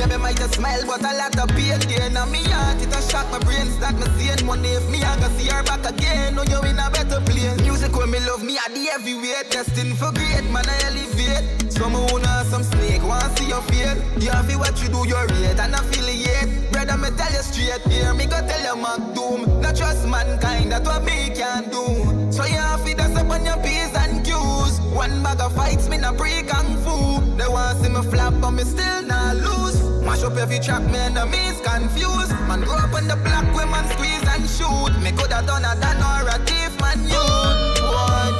Yeah, me might just smile, but a lot of pain there. Now me heart, it a shock my brain, start me seeing money. If me, I go see her back again. Know you in a better place. Music when me love me, I the heavyweight. Destined for great, man, I elevate. Some owner, some snake, wanna see your feel. You have what you do, you're rate and affiliate. Brother, me tell you straight, hear me go tell you Mac Doom. Not trust mankind, that's what me can do. Up every track, me enemies confused. Man grow up on the block, man squeeze and shoot. Me coulda done a done or a thief, man, you. What?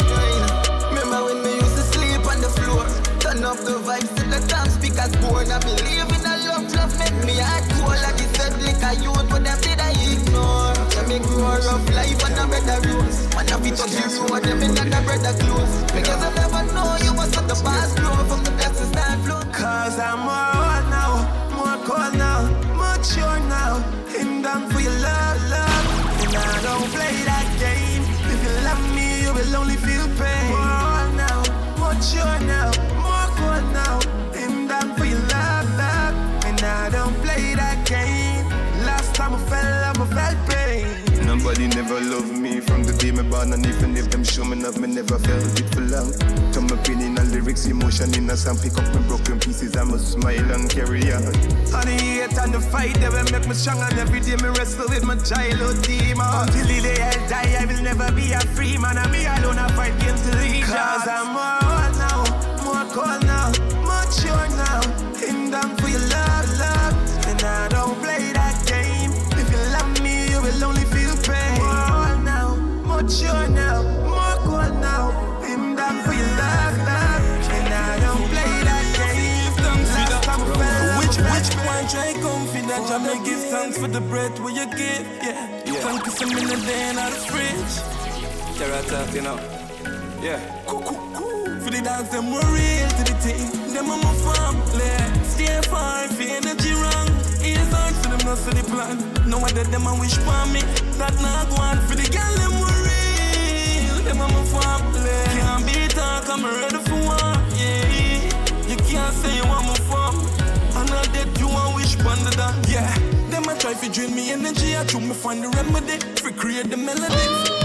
Remember when me used to sleep on the floor? Turn up the vibes to the damn speakers born. I believe in a love, love make me heart cool. Like you said, like a youth, but them did I ignore. Yeah, me grow a rough life on a better rules. Man, I fit touch the road, them in the brother close. Because I never know you was at the past mature now. Him down for your love, love. And I don't play that game. If you love me, you will only feel pain. More hot now, mature now, more cold now. Him down for your love, love. And I don't play that game. Last time I fell, I felt pain. Nobody never loved me from the day me born And even if them show me love, me never felt it for long Turn my a lyrics, emotion in a song Pick up my broken pieces, I'ma smile and carry on On the hate and the fight, they will make me strong And every day me wrestle with my childhood demon. Until the day I die, I will never be a free man And me alone, I fight against the legions Cause I'm more hot now, more cold now, mature now. Him down for your love, love. And I don't play that game. If you love me, you will only feel pain. More hot now, mature now, try confident? I may give thanks for the breath where you give, yeah. Yeah. Thank you for me a day in the fridge. Carrot top, you know. Yeah. For the dogs, them were real to the team. Them are my family. Stay far if your energy wrong. Ears on so them no see the plan. No one that them a wish for me. That not go on for the girl them were real. Them a my family. Try to drain me energy, I try me find the remedy, to create the melody.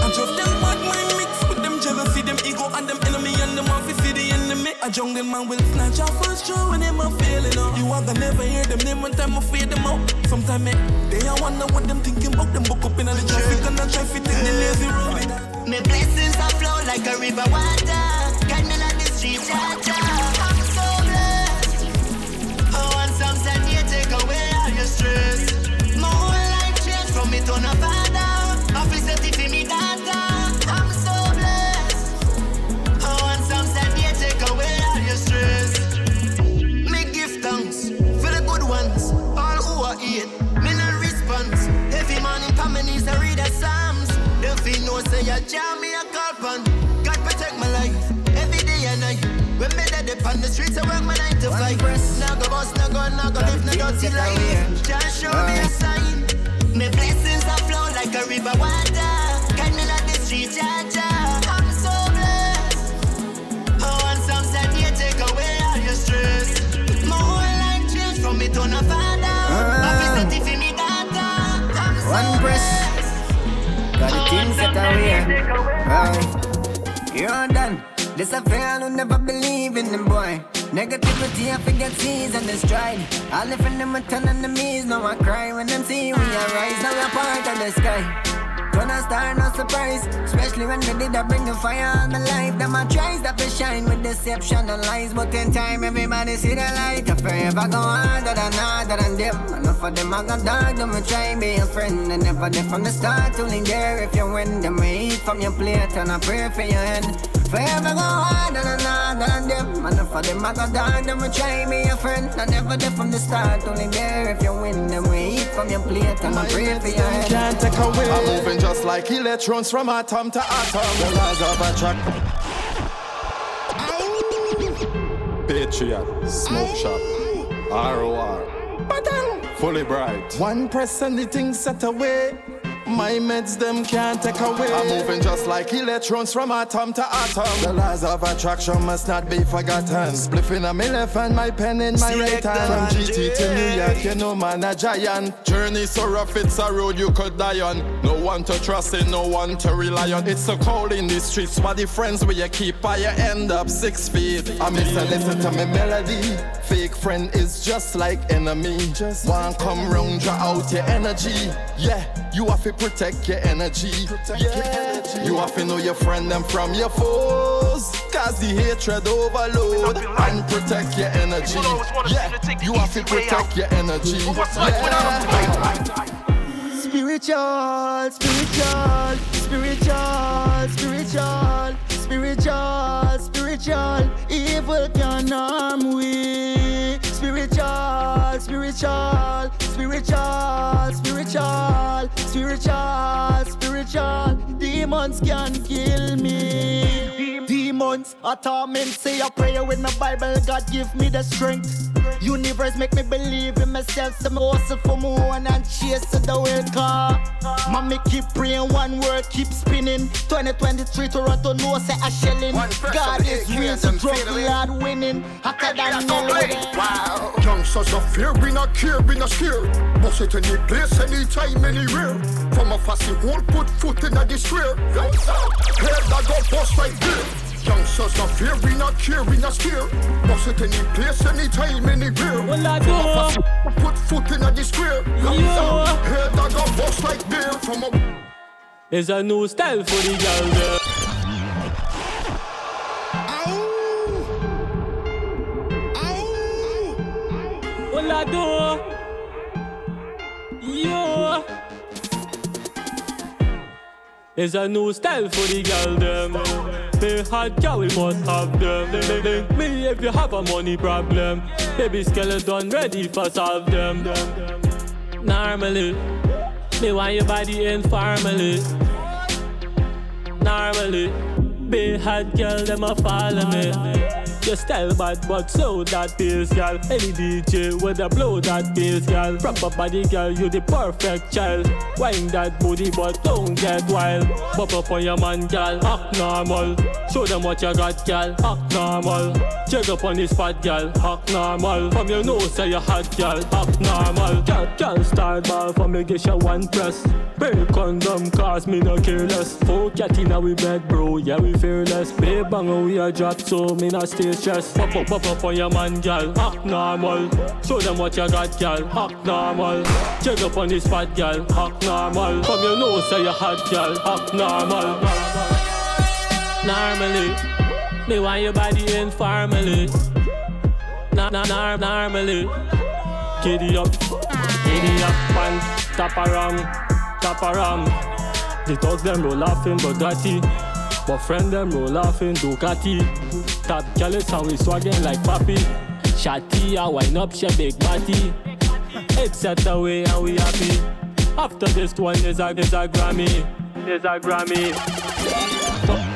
I just them bad mind mix with them jealousy, them ego and them enemy, and them off see the enemy. A jungle man will snatch our first show when them a failing out. You are gonna never hear them name one time I fade them out. Sometimes me, eh, they a wonder what them thinking about them book up in the traffic and I try to take the lazy road. My blessings are flow like a river water. Guide me like the street charger. No I jam me a call pan. God protect my life every day and night. When me dead upon the streets, I work my nine to five. Now go boss, now go, now go live, now dirty life. Just show me a sign. My blessings are flow like a river water. Guide me like the street, ja, ja. I'm so blessed. Oh, and some said you take away all your stress. My whole life changed from me to no father. Ah. Officer for me daughter. I'm so One press. Got the things that are. Right. You're done. This affair, I never believe in them, boy. Negativity, I forget seas and the stride. All the friends them a turn enemies, now I cry when them see we arise. Now we're part of the sky. Gonna start no surprise, especially when they did I bring the fire on the life. Them I try stop to shine with deception and lies, but in time everybody see the light. I forever go harder than harder than them. Enough of them I got dog, them try be a friend and never there from the start. Only there if you win, them eat from your plate and I pray for your head. Forever go harder than harder than them. Enough of them I got dog, them I try be a friend and never there from the start. Only there if you win, them I eat from your plate and I pray for your head. Can't take away. I'm moving just like electrons from atom to atom. The laws of attraction. Patriot, Smoke Shop, ROR, Fully Bright. One press and the thing set away. My meds them can't take away. I'm moving just like electrons from atom to atom. The laws of attraction must not be forgotten. Spliffing a me left and my pen in my right hand. From GT to New York, you know man a giant. Journey so rough, it's a road you could die on. No one to trust in, no one to rely on. It's so cold in the streets. What the friends where you keep, by you end up six feet. I miss a listen to me melody. Fake friend is just like enemy. Just want come round, draw out your energy. Yeah, you have to protect your energy. yeah, you have to know your friend and from your foes. Cause the hatred overload and protect your energy. Yeah, you have to protect your energy. Yeah. Spiritual, spiritual, spiritual, spiritual, spiritual, spiritual. Evil can harm we. Spiritual, spiritual, spiritual, spiritual, spiritual, spiritual. Demons can kill me. Demons, a torment. Say a prayer with my Bible. God give me the strength. Universe make me believe in myself. Some hustle for more and chase the world car. Mommy keep praying, one word keep spinning. 2023 Toronto no say a shelling. God is real, so struggle hard winning. Hotter than melody. Wow. Young Youngsters of fear, we not care, we not scared. Bust it any place, anytime, anywhere. From a fussy hole, put foot in a square. Head that go bust like this. Youngsters of fear, we not care, we not scared. Bust it any place, anytime, anywhere. Well, I From a do. fussy put foot in a square. Yeah. Head that go bust like beer. From a There's a new style for the girl there. Well, I do. There's a new style for the girl them. They hot girl, we must have them. They, me if you have a money problem. Baby skeleton ready for solve them. Normally, me want your body informally. Normally, be hot girl, them a follow me. Your style bad, but so that bass, girl. Any DJ with a blow that bass, girl. Proper body, girl, you the perfect child. Wine that booty, but don't get wild. Bop up on your man, girl, act normal. Show them what you got, girl, act normal. Check up on this spot, girl, act normal. From your nose, say you hot, girl, act normal. Girl, girl, start ball for me, get your one press. Break condom, cause me no careless. Four cat in we bed, bro, yeah, we fearless. Babe, bang, oh, we a drop, so me not stay stressed. Pop up, pop up on your man, girl, act normal. Show them what you got, girl, act normal. Check up on this spot, girl, act normal. From your nose, say you hot, girl, act normal. Normally, me want your body informally. Na na na normally. Giddy up, giddy up, and tap around, tap around. The thugs them roll laughing Bugatti, but friend them roll laughing Ducati. Tap jealous and we swagging like papi. Shotty, I wind up she big body. It's set away and we happy. After this one is a is a Grammy, is a Grammy.